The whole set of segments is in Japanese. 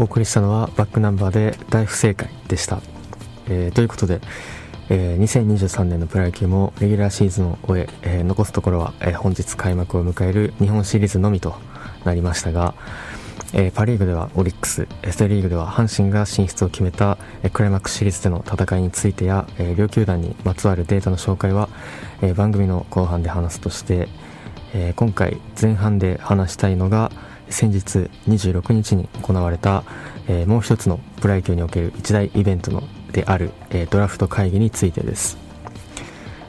お送りしたのはバックナンバーで大不正解でした、えー、ということで、えー、2023年のプロ野球もレギュラーシーズンを終ええー、残すところは、え、本日開幕を迎える日本シリーズのみとなりましたが、え、パ・リーグではオリックス、エステリーグでは阪神が進出を決めた、え、クライマックスシリーズでの戦いについてや、え、両球団にまつわるデータの紹介は、え、番組の後半で話すとして、え、今回前半で話したいのが先日26日に行われた、えー、もう一つのプロ野球における一大イベントのである、えー、ドラフト会議についてです、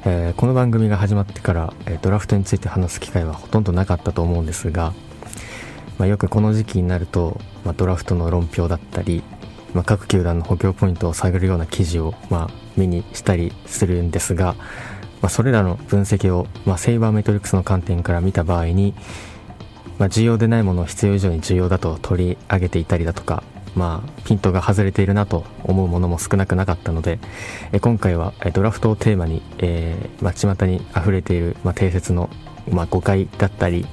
えー、この番組が始まってから、えドラフトについて話す機会はほとんどなかったと思うんですがまあ、よくこの時期になると、まあ、ドラフトの論評だったり、まあ、各球団の補強ポイントを探るような記事を、まあ、目にしたりするんですが、まあ、それらの分析を、まあ、セイバーメトリックスの観点から見た場合に、まあ、重要でないものを必要以上に重要だと取り上げていたりだとか、まあ、ピントが外れているなと思うものも少なくなかったので、え今回はドラフトをテーマに、えーまあ、巷に溢れている、まあ、定説の、まあ、誤解だったり、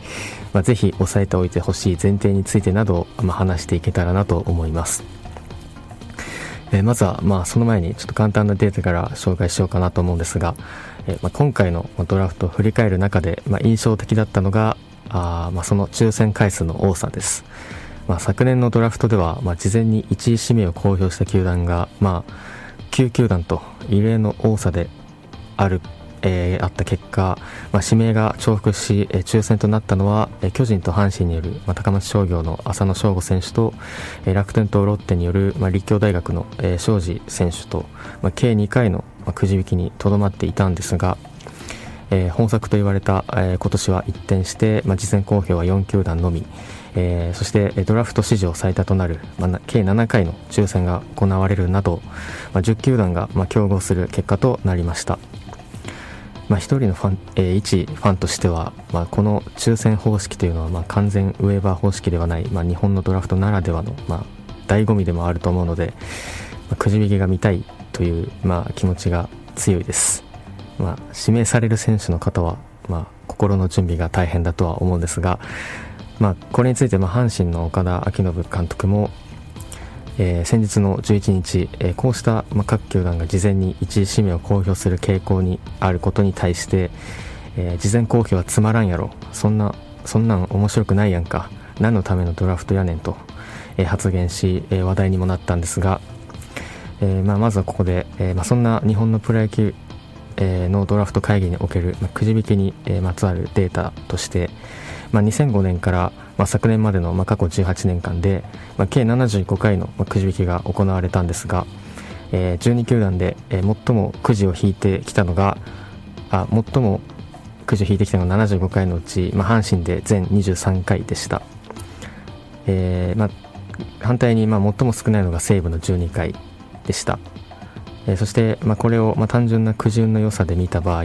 まあ、ぜひ押さえておいてほしい前提についてなどを、まあ、話していけたらなと思います。えー、まずは、まあ、その前にちょっと簡単なデータから紹介しようかなと思うんですが、えー、まあ、今回のドラフトを振り返る中で、まあ、印象的だったのが、あまあ、その抽選回数の多さです。まあ、昨年のドラフトでは、まあ、事前に1位指名を公表した球団が、まあ、9球団と異例の多さであるえー、あった結果、まあ、指名が重複し、えー、抽選となったのは、えー、巨人と阪神による、まあ、高松商業の浅野翔吾選手と、えー、楽天とロッテによる、まあ、立教大学の、えー、庄司選手と、まあ、計2回の、まあ、くじ引きにとどまっていたんですが、えー、本作と言われた、えー、今年は一転して、まあ、事前公表は4球団のみ、えー、そしてドラフト史上最多となる、まあ、計7回の抽選が行われるなど、まあ、10球団が、まあ、競合する結果となりました。まあ、一人のファン、えー、一ファンとしては、まあ、この抽選方式というのは、まあ、完全ウェーバー方式ではない、まあ、日本のドラフトならではの、まあ、醍醐味でもあると思うので、まあ、くじ引きが見たいという、まあ、気持ちが強いです、まあ、指名される選手の方は、まあ、心の準備が大変だとは思うんですが、まあ、これについて、まあ、阪神の岡田彰信監督も、えー、先日の11日、えー、こうした、まあ、各球団が事前に1位指名を公表する傾向にあることに対して、えー、事前公表はつまらんやろ。そんなそんなん面白くないやんか。何のためのドラフトやねんと、え発言し、え話題にもなったんですが、えまあ、まずはここで、えまあ、そんな日本のプロ野球、えのドラフト会議における、ま、くじ引きに、えまつわるデータとして、まあ、2005年からま、昨年までの、ま、過去18年間で、まあ、計75回の、ま、くじ引きが行われたんですが、えー、12球団で、え、最もくじを引いてきたのがあ最もくじを引いてきたのが75回のうち、まあ、阪神で全23回でした、えーまあ、反対に、まあ、最も少ないのが西武の12回でした、え、そして、まあ、これを、まあ、単純なくじ運の良さで見た場合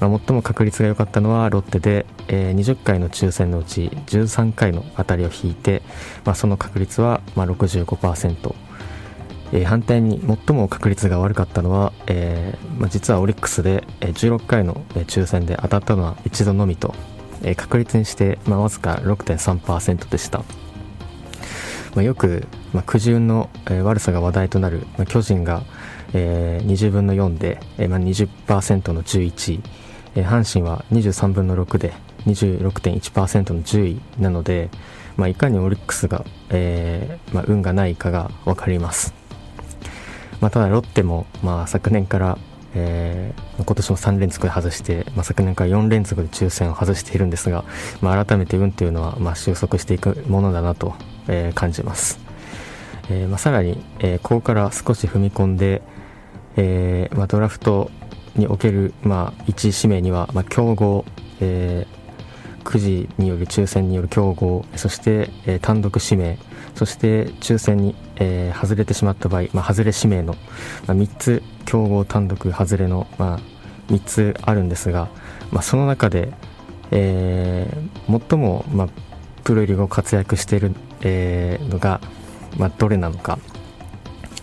まあ、最も確率が良かったのはロッテで、えー、20回の抽選のうち13回の当たりを引いて、まあ、その確率はまあ65%、え、反対に最も確率が悪かったのは、えーまあ、実はオリックスで16回の抽選で当たったのは一度のみと、え、確率にして、まあ、わずか6.3%でした。まあ、よく、まあ、苦渋の、え、悪さが話題となる、まあ、巨人が、えー、20分の4で、えーまあ、20%の11位、えー、阪神は23分の6で26.1%の10位なので、まあ、いかにオリックスが、えーまあ、運がないかが分かります、まあ、ただロッテも、まあ、昨年から、えー、今年も3連続で外して、まあ、昨年から4連続で抽選を外しているんですが、まあ、改めて運というのは、まあ、収束していくものだなと、えー、感じます、えーまあ、さらに、えー、ここから少し踏み込んで、えーまあ、ドラフトにおける、まあ、1位指名には、まあ、競合、えー、くじによる抽選による競合そして、えー、単独指名そして抽選に、えー、外れてしまった場合、まあ、外れ指名の、まあ、3つ競合単独外れの、まあ、3つあるんですが、まあ、その中で、えー、最も、まあ、プロ入り後活躍している、えー、のが、まあ、どれなのか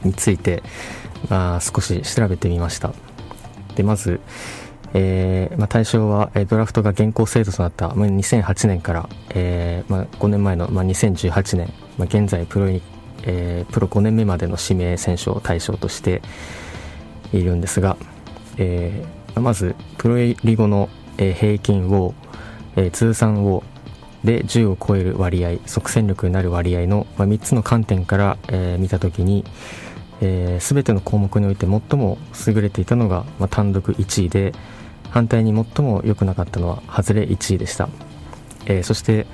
について、あ、少し調べてみました。でまず、えーまあ、対象は、えー、ドラフトが現行制度となった、まあ、2008年から、えーまあ、5年前の、まあ、2018年、まあ、現在プロ入りえー、プロ5年目までの指名選手を対象としているんですが、えー、まずプロリゴの、え平均を、え通算をで10を超える割合即戦力になる割合の、まあ、3つの観点から、え見た時に、えー、全ての項目において最も優れていたのが、まあ、単独1位で反対に最も良くなかったのは外れ1位でした、えー、そして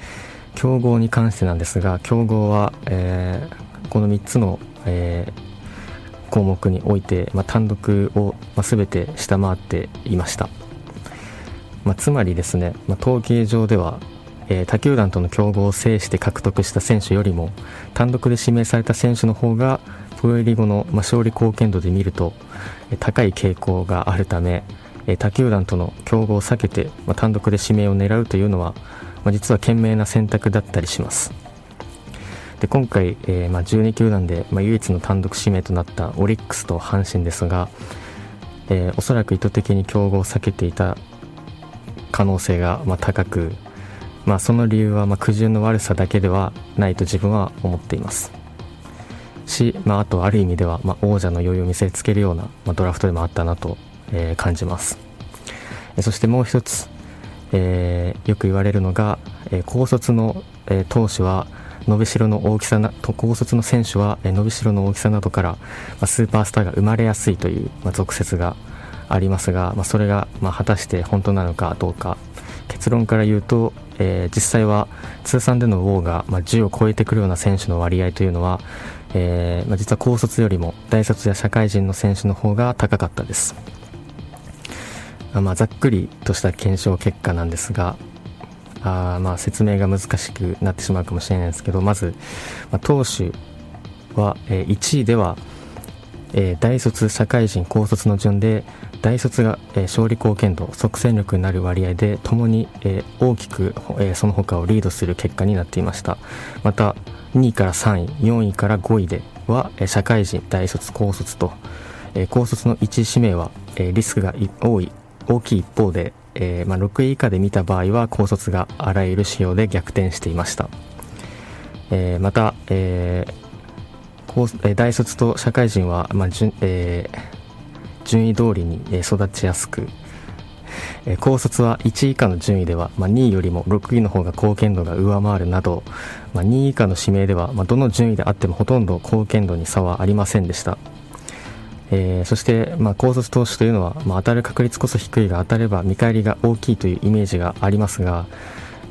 競合に関してなんですが競合は、えー、この3つの、えー、項目において、まあ、単独を、まあ、全て下回っていました、まあ、つまりですね、まあ、統計上では、えー、他球団との競合を制して獲得した選手よりも単独で指名された選手の方がプロ入り後の、ま、勝利貢献度で見ると、え高い傾向があるため、え他球団との競合を避けて、ま、単独で指名を狙うというのは、ま、実は賢明な選択だったりします。で今回、え、ま、12球団で、ま唯一の単独指名となったオリックスと阪神ですが、え、おそらく意図的に競合を避けていた可能性が、ま高く、まあ、その理由は、ま苦渋の悪さだけではないと自分は思っています。し、まあ、あとある意味では、まあ、王者の余裕を見せつけるような、まあ、ドラフトでもあったなと、えー、感じます、えそしてもう一つ、えー、よく言われるのが、えー、高卒の、えー、投手は伸びしろの大きさなと高卒の選手は、えー、伸びしろの大きさなどから、まあ、スーパースターが生まれやすいという、まあ、俗説がありますが、まあ、それが、まあ、果たして本当なのかどうか。結論から言うと、えー、実際は通算でのウォーが、まあ、10を超えてくるような選手の割合というのは、えー、まあ、実は高卒よりも大卒や社会人の選手の方が高かったです。まあ、ざっくりとした検証結果なんですが、あまあ説明が難しくなってしまうかもしれないですけど、まず、まあ、投手は、え、1位では、えー、大卒、社会人、高卒の順で、大卒が、えー、勝利貢献度、即戦力になる割合で、ともに、えー、大きく、え、その他をリードする結果になっていました。また、2位から3位、4位から5位では、え社会人、大卒、高卒と、え高卒の1位指名は、えリスクが多い、大きい一方で、えまあ、6位以下で見た場合は高卒があらゆる指標で逆転していました。えまた、えー、大卒と社会人は、まあ順えー、順位通りに育ちやすく、えー、高卒は1位以下の順位では、まあ、2位よりも6位の方が貢献度が上回るなど、まあ、2位以下の指名では、まあ、どの順位であってもほとんど貢献度に差はありませんでした。えー、そして、まあ、高卒投手というのは、まあ、当たる確率こそ低いが当たれば見返りが大きいというイメージがありますが、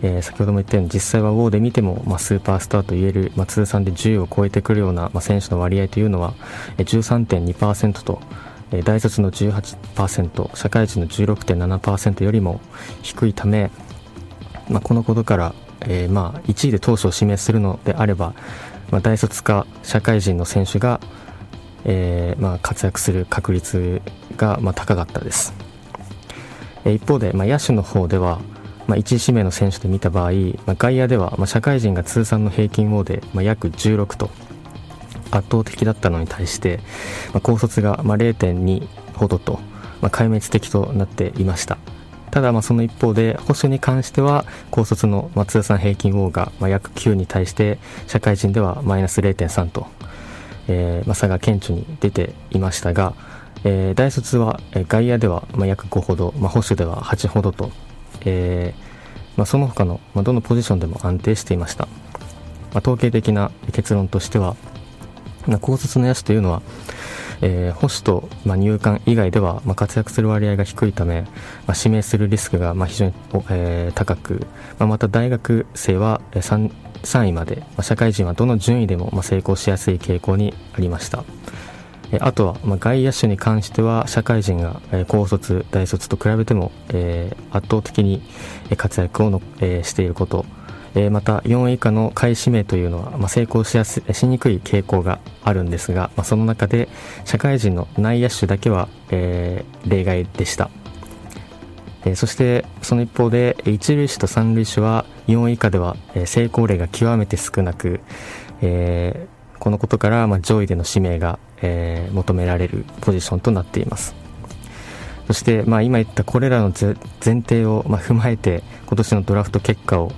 えー、先ほども言ったように実際はウォーで見ても、まあ、スーパースターといえる、まあ、通算で10を超えてくるような、まあ、選手の割合というのは13.2%と、大卒の18%社会人の16.7%よりも低いため、まあ、このことから、えー、まあ1位で投手を指名するのであれば、まあ、大卒か社会人の選手が、えー、まあ活躍する確率がまあ高かったです、え一方で、まあ、野手の方では、まあ、1指名の選手で見た場合、まあ、外野では、まあ、社会人が通算の平均王で、まあ、約16と圧倒的だったのに対して、まあ、高卒がまあ0.2ほどと、まあ、壊滅的となっていました。ただまあその一方で保守に関しては高卒のまあ通算平均王がまあ約9に対して社会人ではマイナス0.3と、えー、まあ差が顕著に出ていましたが、えー、大卒は外野ではまあ約5ほど、まあ、保守では8ほどと、えーまあ、その他の、まあ、どのポジションでも安定していました、まあ、統計的な結論としては高卒の野手というのは、えー、保守と、まあ、入管以外では、まあ、活躍する割合が低いため、まあ、指名するリスクが、まあ、非常に、えー、高く、まあ、また大学生は 3, 3位まで、まあ、社会人はどの順位でも、まあ、成功しやすい傾向にありました。あとは、まあ、外野手に関しては社会人が、えー、高卒、大卒と比べても、えー、圧倒的に活躍をの、えー、していること、えー、また4位以下の下位指名というのは、まあ、成功しやすしにくい傾向があるんですが、まあ、その中で社会人の内野手だけは、えー、例外でした、えー、そしてその一方で一塁手と三塁手は4位以下では、成功例が極めて少なく、え、このことから、ま、上位での指名が、えー、求められるポジションとなっています。そして、まあ、今言ったこれらの前提を、ま、踏まえて今年のドラフト結果を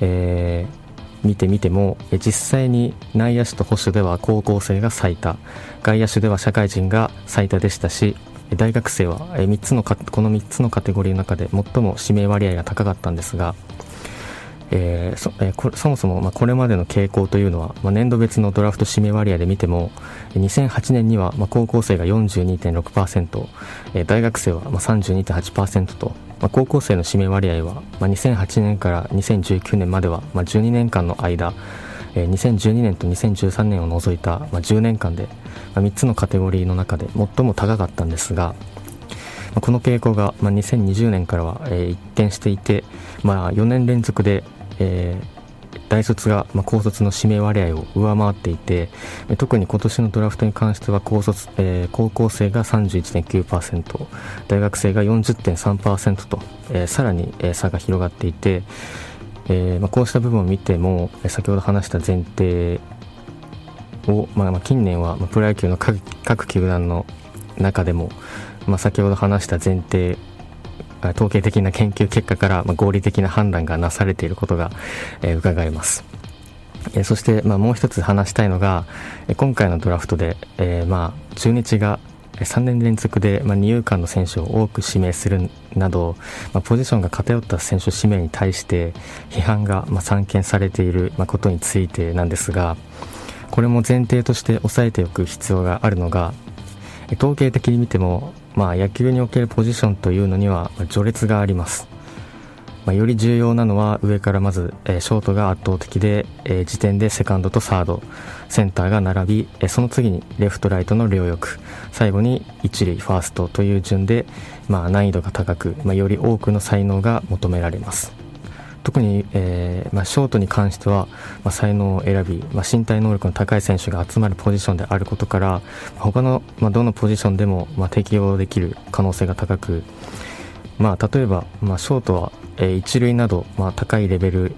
えー見てみても実際に内野手と保守では高校生が最多外野手では社会人が最多でしたし大学生は3つのこの3つのカテゴリーの中で最も指名割合が高かったんですが、えーそえー、そもそもまあこれまでの傾向というのは、まあ、年度別のドラフト指名割合で見ても2008年にはまあ高校生が42.6%、えー、大学生はまあ32.8%と、まあ、高校生の指名割合は、まあ、2008年から2019年までは、まあ、12年間の間え2012年と2013年を除いた、まあ、10年間で、まあ、3つのカテゴリーの中で最も高かったんですが、この傾向が、まあ、2020年からは、えー、一転していて、まあ、4年連続で、えー大卒が、まあ、高卒の指名割合を上回っていて特に今年のドラフトに関しては高卒、えー、高校生が31.9%大学生が40.3%と、えー、さらに、え、差が広がっていて、えーまあ、こうした部分を見ても先ほど話した前提を、まあ、近年はプロ野球の各各球団の中でも、まあ、先ほど話した前提統計的な研究結果から、ま、合理的な判断がなされていることが、えー、伺えます。え、そして、ま、もう一つ話したいのが、今回のドラフトで、えま、中日が3年連続で、ま、二遊間の選手を多く指名するなど、ま、ポジションが偏った選手指名に対して批判が、ま、散見されている、ことについてなんですがこれも前提として押さえておく必要があるのが統計的に見ても、まあ、野球におけるポジションというのには序列があります。まあ、より重要なのは上からまず、えー、ショートが圧倒的で、えー、時点でセカンドとサードセンターが並び、えー、その次にレフトライトの両翼最後に一塁ファーストという順で、まあ、難易度が高く、まあ、より多くの才能が求められます。特に、えーまあ、ショートに関しては、まあ、才能を選び、まあ、身体能力の高い選手が集まるポジションであることから他の、まあ、どのポジションでも、まあ、適用できる可能性が高く、まあ、例えば、まあ、ショートはえ一塁など、まあ、高いレベル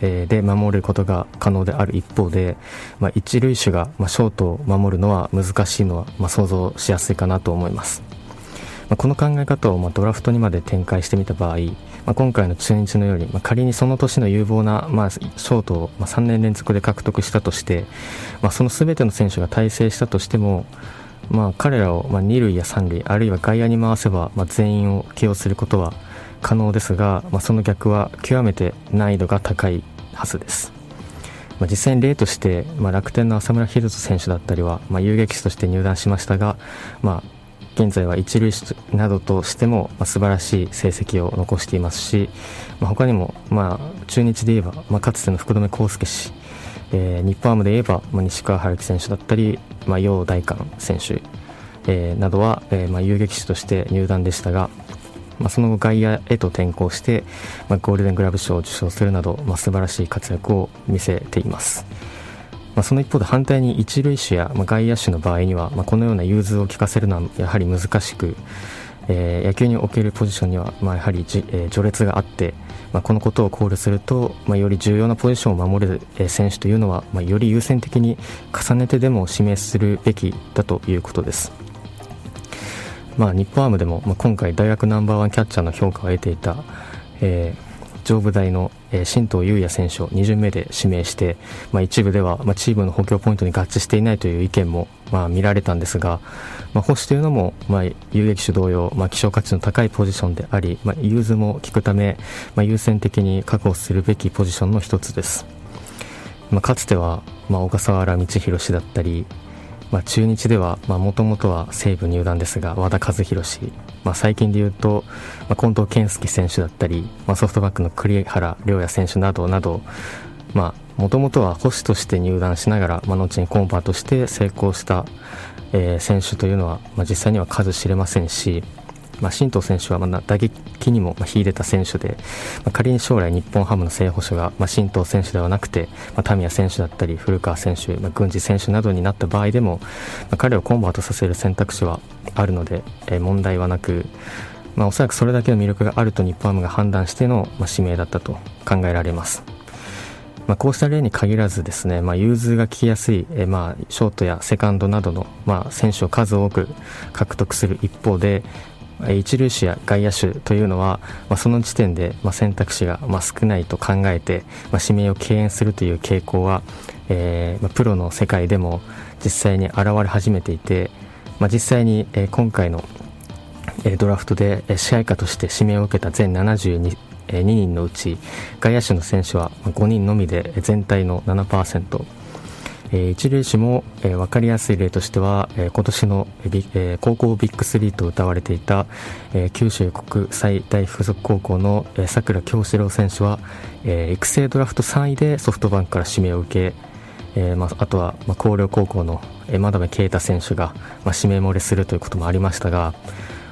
で守ることが可能である一方で、まあ、一塁手が、ショートを守るのは難しいのは、まあ、想像しやすいかなと思います、まあ、この考え方を、まあ、ドラフトにまで展開してみた場合、まあ、今回の中日のように、まあ、仮にその年の有望な、まあ、ショートを、まあ、3年連続で獲得したとして、まあ、その全ての選手が大成したとしても、まあ、彼らを、まあ、2塁や3塁あるいは外野に回せば、まあ、全員を起用することは可能ですが、まあ、その逆は極めて難易度が高いはずです、まあ、実際に例として、まあ、楽天の浅村秀人選手だったりは、まあ、遊撃手として入団しましたが、まあ、現在は一塁手などとしても、まあ、素晴らしい成績を残していますし、まあ、他にも、まあ、中日で言えば、まあ、かつての福留孝介氏、えー、日本ハムで言えば、まあ、西川春樹選手だったり、まあ、楊大観選手、えー、などは、えーまあ、遊撃手として入団でしたが、まあ、その後外野へと転向して、まあ、ゴールデングラブ賞を受賞するなど、まあ、素晴らしい活躍を見せています。まあ、その一方で反対に一塁手や、まあ、外野手の場合には、まあ、このような融通を利かせるのはやはり難しく、えー、野球におけるポジションには、まあ、やはりじ、えー、序列があって、まあ、このことを考慮すると、まあ、より重要なポジションを守れる、えー、選手というのは、まあ、より優先的に重ねてでも指名するべきだということです。まあ、日本ハムでも、まあ、今回大学ナンバーワンキャッチャーの評価を得ていた、えー、上武大の、えー、新藤優也選手を2巡目で指名して、まあ、一部では、まあ、チームの補強ポイントに合致していないという意見も、まあ、見られたんですが、まあ、保守というのも、まあ、遊撃手同様、まあ、希少価値の高いポジションであり、まあ、融通も効くため、まあ、優先的に確保するべきポジションの一つです。まあ、かつては、まあ、小笠原道弘氏だったり、まあ、中日ではもともとは西武入団ですが和田和弘氏、まあ、最近で言うと、まあ、近藤健介選手だったり、まあ、ソフトバンクの栗原亮也選手などなどもともとは捕手として入団しながら、まあ、後にコンパとして成功した、えー、選手というのは、まあ、実際には数知れませんし、まあ、新藤選手はまだ打撃にも秀でた選手で、まあ、仮に将来日本ハムの正捕手が、まあ、新藤選手ではなくて、まあ、タミヤ選手だったり古川選手、まあ、郡司選手などになった場合でも、まあ、彼をコンバートさせる選択肢はあるので、えー、問題はなく、まあ、おそらくそれだけの魅力があると日本ハムが判断しての、まあ、指名だったと考えられます。まあ、こうした例に限らずですね、まあ、融通が利きやすい、えー、まあショートやセカンドなどの、まあ、選手を数多く獲得する一方で、一塁手や外野手というのは、まあ、その時点で、ま、選択肢が、ま、少ないと考えて、まあ、指名を敬遠するという傾向は、えーま、プロの世界でも実際に現れ始めていて、まあ、実際に、え、今回の、え、ドラフトで、えー、支配下として指名を受けた全72 2人のうち外野手の選手は5人のみで全体の7%。え、一塁手も、分かりやすい例としては、今年の、高校ビッグ3と歌われていた、九州国際大附属高校のさくら京志郎選手は、育成ドラフト3位でソフトバンクから指名を受け、あ、とは、広陵高校の、真鍋啓太選手が、指名漏れするということもありましたが、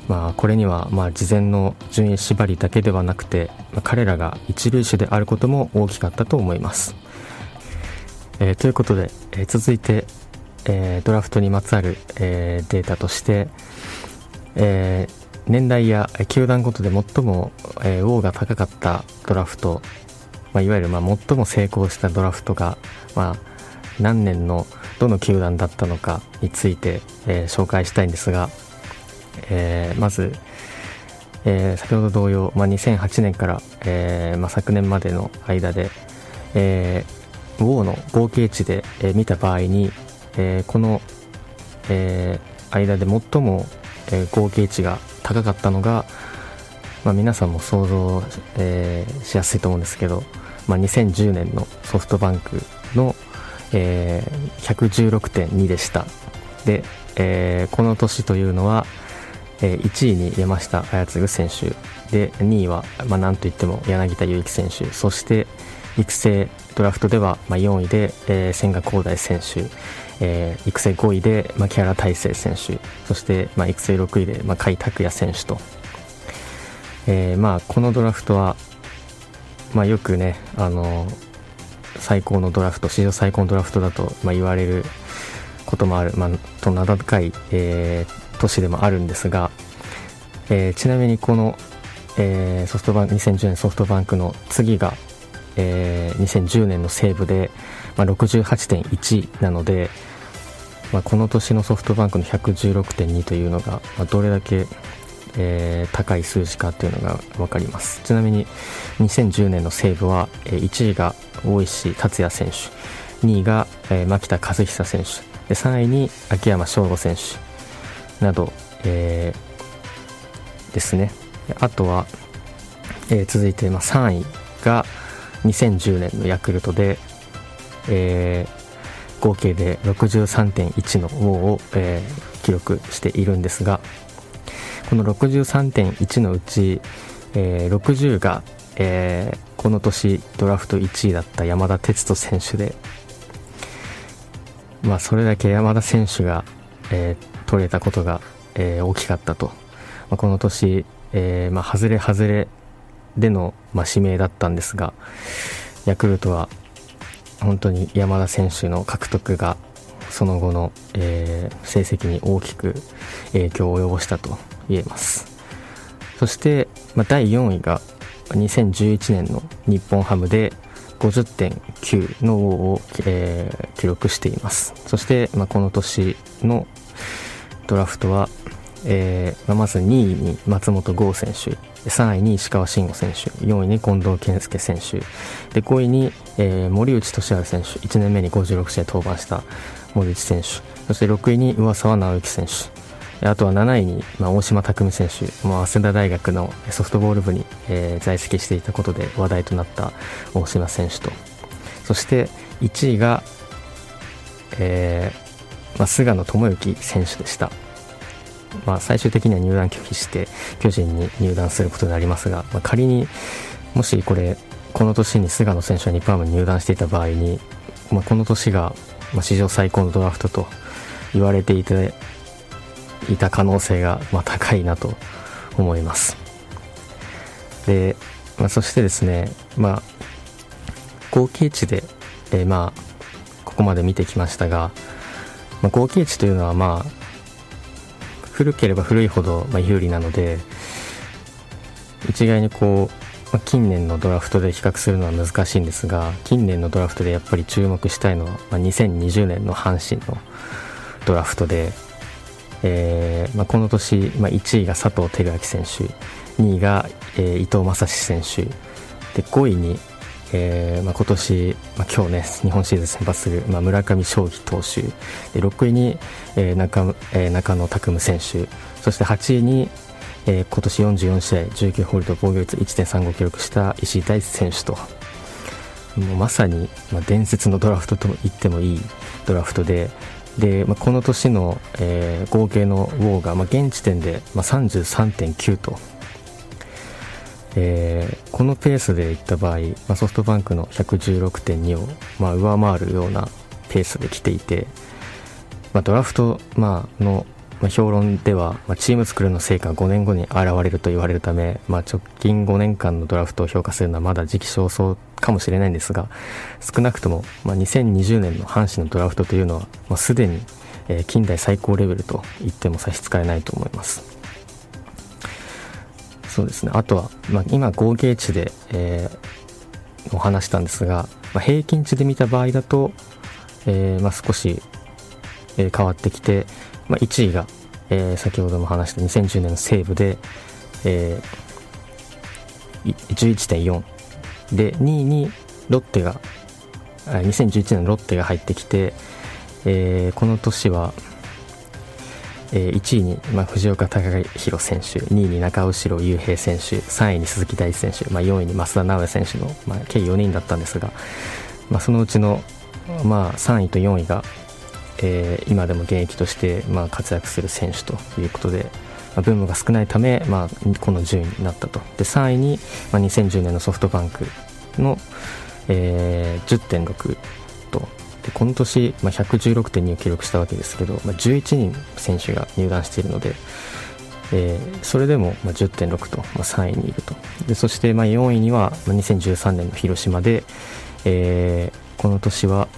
まあ、これには、まあ、事前の順位縛りだけではなくて、彼らが一塁手であることも大きかったと思います。えー、ということで、えー、続いて、えー、ドラフトにまつわる、えデータとして、え年代や球団ごとで最も、え王が高かったドラフト、まあ、いわゆる、まあ、最も成功したドラフトが、まあ、何年のどの球団だったのかについて、え紹介したいんですが、えまず、え先ほど同様、まあ、2008年から、えまあ、昨年までの間で、えーウォーの合計値で、え、見た場合に、え、この、え、間で最も、え合計値が高かったのが、まあ、皆さんも想像、えしやすいと思うんですけど、まあ、2010年のソフトバンクの、え116.2でした。で、えこの年というのは、え1位に山下綾嗣選手。で2位は、まあ、なんといっても柳田悠岐選手。そして育成ドラフトでは、まあ、4位で、えー、千賀滉大選手、えー、育成5位で、木原大成選手そして、まあ、育成6位で、まあ、甲斐拓也選手と、えーまあ、このドラフトは、まあ、よくね、あの最高のドラフト史上最高のドラフトだと、まあ、言われることもある、まあ、と名高い、えー、年でもあるんですが、えー、ちなみにこの、えー、ソフトバンク2010年ソフトバンクの次がえー、2010年の西武で、まあ、68.1なので、まあ、この年のソフトバンクの116.2というのが、まあ、どれだけ、えー、高い数字かというのが分かります。ちなみに2010年の西武は、えー、1位が大石達也選手2位が、えー、牧田和久選手で3位に秋山翔吾選手など、えー、ですね。あとは、えー、続いて、まあ、3位が、2010年のヤクルトで、えー、合計で63.1のウォーを、えー、記録しているんですがこの63.1のうち、えー、60が、えー、この年ドラフト1位だった山田哲人選手で、まあ、それだけ山田選手が、えー、取れたことが、えー、大きかったと、まあ、この年、えーまあ、外れ外れでの、まあ、指名だったんですがヤクルトは本当に山田選手の獲得がその後の、えー、成績に大きく影響を及ぼしたと言えます。そして、まあ、第4位が2011年の日本ハムで50.9の王を、えー、記録しています。そして、まあ、この年のドラフトは、えーまあ、まず2位に松本剛選手3位に石川慎吾選手4位に近藤健介選手で5位に、えー、森内俊治選手1年目に56試合登板した森内選手そして6位に上沢直之選手あとは7位に、まあ、大島匠選手、まあ、早稲田大学のソフトボール部に、えー、在籍していたことで話題となった大島選手と。そして1位が、えーまあ、菅野智之選手でした。まあ、最終的には入団拒否して巨人に入団することになりますが、まあ、仮にもしこれこの年に菅野選手が日本ハムに入団していた場合に、まあ、この年が史上最高のドラフトと言われていていた可能性がま高いなと思います。で、まあ、そしてですね、まあ、合計値で、えー、まあここまで見てきましたが、まあ、合計値というのはまあ古ければ古いほど、ま有利なので一概にこう、ま近年のドラフトで比較するのは難しいんですが近年のドラフトでやっぱり注目したいのは、ま2020年の阪神のドラフトで、えーまあ、この年、まあ、1位が佐藤輝明選手2位が、えー、伊藤将司選手で5位に、えーまあ、今年、まあ、今日ね日本シリーズ先発する、まあ、村上将棋投手で6位に、えー中えー、中野拓夢選手そして8位に、えー、今年44試合19ホールド防御率1.35を記録した石井大地選手と。もうまさに、まあ、伝説のドラフトと言ってもいいドラフトでで、まあ、この年の、えー、合計のウォーが、まあ、現時点で、まあ、33.9と、えー、このペースでいった場合、まあ、ソフトバンクの116.2を、まあ、上回るようなペースで来ていて、まあ、ドラフト、まあのまあ、評論では、まあ、チーム作るの成果が5年後に現れると言われるため、まあ、直近5年間のドラフトを評価するのはまだ時期尚早かもしれないんですが少なくとも、まあ、2020年の阪神のドラフトというのは、まあ、すでに、えー、近代最高レベルと言っても差し支えないと思います。そうですね。あとは、まあ、今合計値で、えー、お話したんですが、まあ、平均値で見た場合だと、えーまあ、少し、えー、変わってきてまあ、1位が、えー、先ほども話した2010年の西武で、えー、11.4で2位にロッテが2011年のロッテが入ってきて、えー、この年は、えー、1位に、まあ、藤岡隆弘選手2位に中後雄平選手3位に鈴木大地選手、まあ、4位に増田直也選手の、まあ、計4人だったんですが、まあ、そのうちの、まあ、3位と4位がえー、今でも現役として、まあ、活躍する選手ということで、まあ、ブームが少ないため、まあ、この順位になったと。で3位に、まあ、2010年のソフトバンクの、えー、10.6でこの年、まあ、116.2を記録したわけですけど、まあ、11人選手が入団しているので、えー、それでも、まあ、10.6と、まあ、3位にいると。でそして、まあ、4位には、2013年の広島で、えー、この年は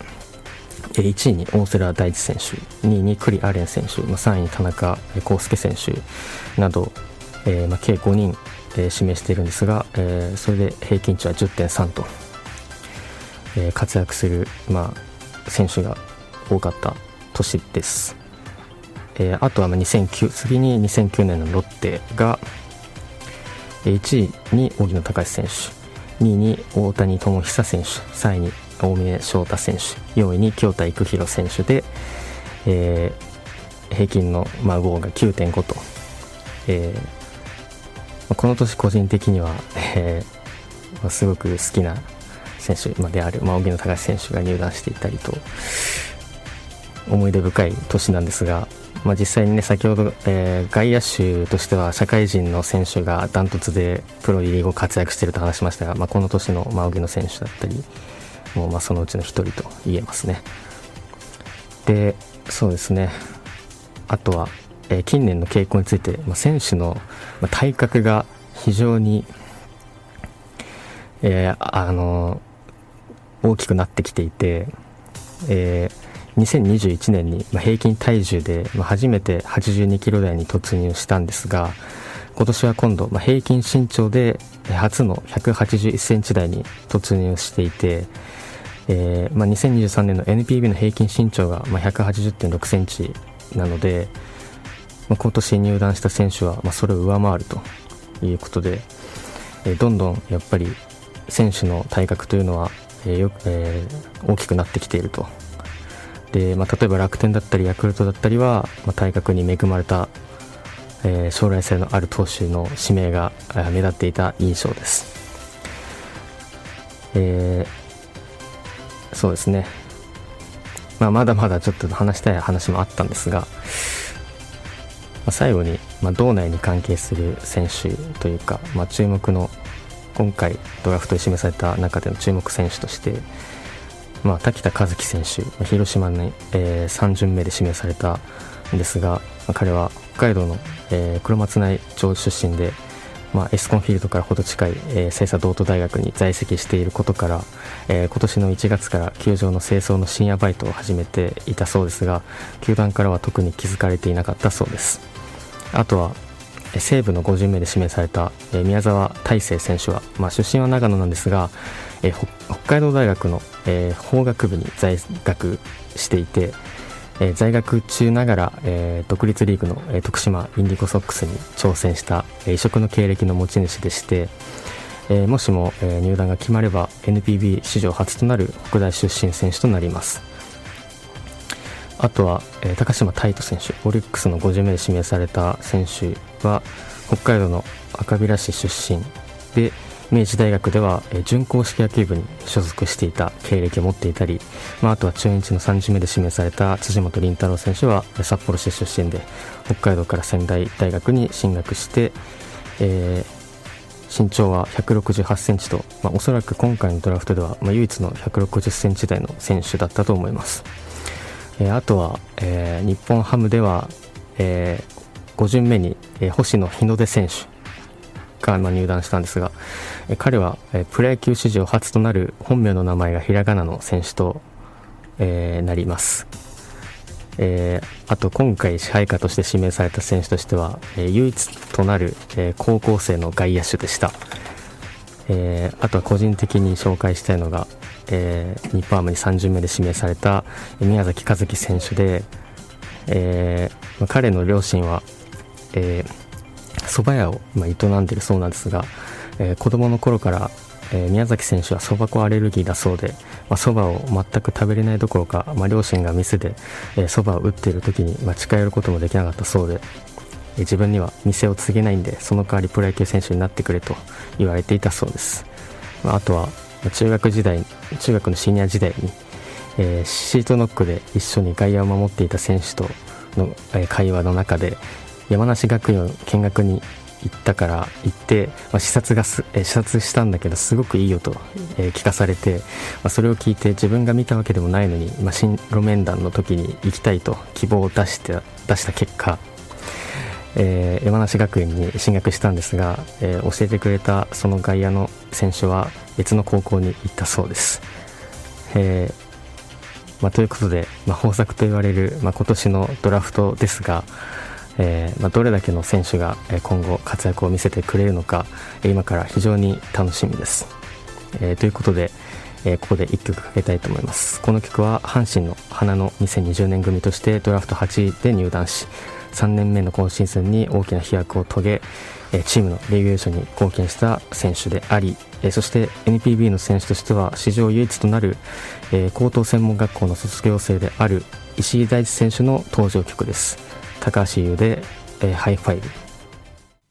1位に大瀬良大地選手2位に栗アレン選手、まあ、3位に田中康介選手など、えーまあ、計5人、えー、指名しているんですが、えー、それで平均値は10.3と、えー、活躍する、まあ、選手が多かった年です、えー、あとは2009次に2009年のロッテが1位に荻野隆選手2位に大谷智久選手3位に大峰翔太選手4位に京田育弘選手で、えー、平均の、まあ、5が9.5と、えー、この年個人的には、えー、すごく好きな選手である、まあ、荻野隆選手が入団していたりと思い出深い年なんですが、まあ、実際にね先ほど、えー、外野手としては社会人の選手がダントツでプロ入り後活躍していると話しましたが、まあ、この年の、まあ、荻野選手だったりもうまあそのうちの一人と言えますね。でそうですね。あとは、えー、近年の傾向について、まあ、選手の、まあ、体格が非常に、えー、あの大きくなってきていて、えー、2021年に、平均体重で、初めて82キロ台に突入したんですが今年は今度、平均身長で初の181センチ台に突入していて、えーまあ、2023年の NPB の平均身長が、180.6センチなので、まあ、今年入団した選手は、まあ、それを上回るということで、えー、どんどんやっぱり選手の体格というのは、えーよえー、大きくなってきているとで、まあ、例えば楽天だったりヤクルトだったりは、まあ、体格に恵まれた、えー、将来性のある投手の指名が目立っていた印象です。えーそうですね、まあ、まだまだちょっと話したい話もあったんですが、まあ、最後に、まあ、道内に関係する選手というか、まあ、注目の今回ドラフトで示された中での注目選手として、まあ、滝田和樹選手広島に、えー、3巡目で指名されたんですが、ま、彼は北海道の、えー、黒松内町出身で、まあ、エスコンフィールドからほど近い、えー、清佐道都大学に在籍していることから、えー、今年の1月から球場の清掃の深夜バイトを始めていたそうですが球団からは特に気づかれていなかったそうです。あとは西武の5巡目で指名された、宮沢大成選手は、まあ、出身は長野なんですが、北海道大学の、法学部に在学していて、在学中ながら、独立リーグの、徳島インディゴソックスに挑戦した、異色の経歴の持ち主でして、もしも、入団が決まれば NPB 史上初となる北大出身選手となります。あとは、えー、高島泰斗選手オリックスの50名で指名された選手は北海道の赤平市出身で明治大学では、えー、準硬式野球部に所属していた経歴を持っていたり、まあ、あとは中日の30名で指名された辻本凛太郎選手は札幌市出身で北海道から仙台大学に進学して、えー、身長は168センチと、まあ、おそらく今回のドラフトでは、まあ、唯一の160センチ台の選手だったと思います。えー、あとは、えー、日本ハムでは、えー、5巡目に、えー、星野日の出選手が、まあ、入団したんですが、えー、彼は、えー、プロ野球史上初となる本名の名前がひらがなの選手と、えー、なります。えー、あと今回支配下として指名された選手としては、えー、唯一となる、えー、高校生の外野手でした、えー、あとは個人的に紹介したいのが、えー、日本ハムに3巡目で指名された宮崎和樹選手で、えー、彼の両親は、えー、蕎麦屋を、まあ、営んでいるそうなんですが、えー、子供の頃からえー、宮崎選手はそば粉アレルギーだそうでそば、まあ、を全く食べれないどころか、まあ、両親が店でそば、えー、を打っている時に、まあ、近寄ることもできなかったそうで、自分には店を継げないんでその代わりプロ野球選手になってくれと言われていたそうです、あ、とは中学時代中学のシニア時代に、えー、シートノックで一緒に外野を守っていた選手との、会話の中で山梨学院を見学に行ったから行って、まあ、視察がす、視察したんだけどすごくいいよと、聞かされて、まあ、それを聞いて自分が見たわけでもないのに、まあ、新路面団の時に行きたいと希望を出して出した結果、えー、山梨学院に進学したんですが、えー、教えてくれたその外野の選手は別の高校に行ったそうです。えーまあ、ということで、まあ、豊作と言われる、まあ、今年のドラフトですが、え、ま、どれだけの選手が今後活躍を見せてくれるのか今から非常に楽しみです、え、ということで、え、ここで1曲かけたいと思いますこの曲は阪神の花の2020年組としてドラフト8位で入団し3年目の今シーズンに大きな飛躍を遂げチームのレギュレーションに貢献した選手でありそして NPB の選手としては史上唯一となる高等専門学校の卒業生である石井大智選手の登場曲です。高橋優で、え、ハイファイブ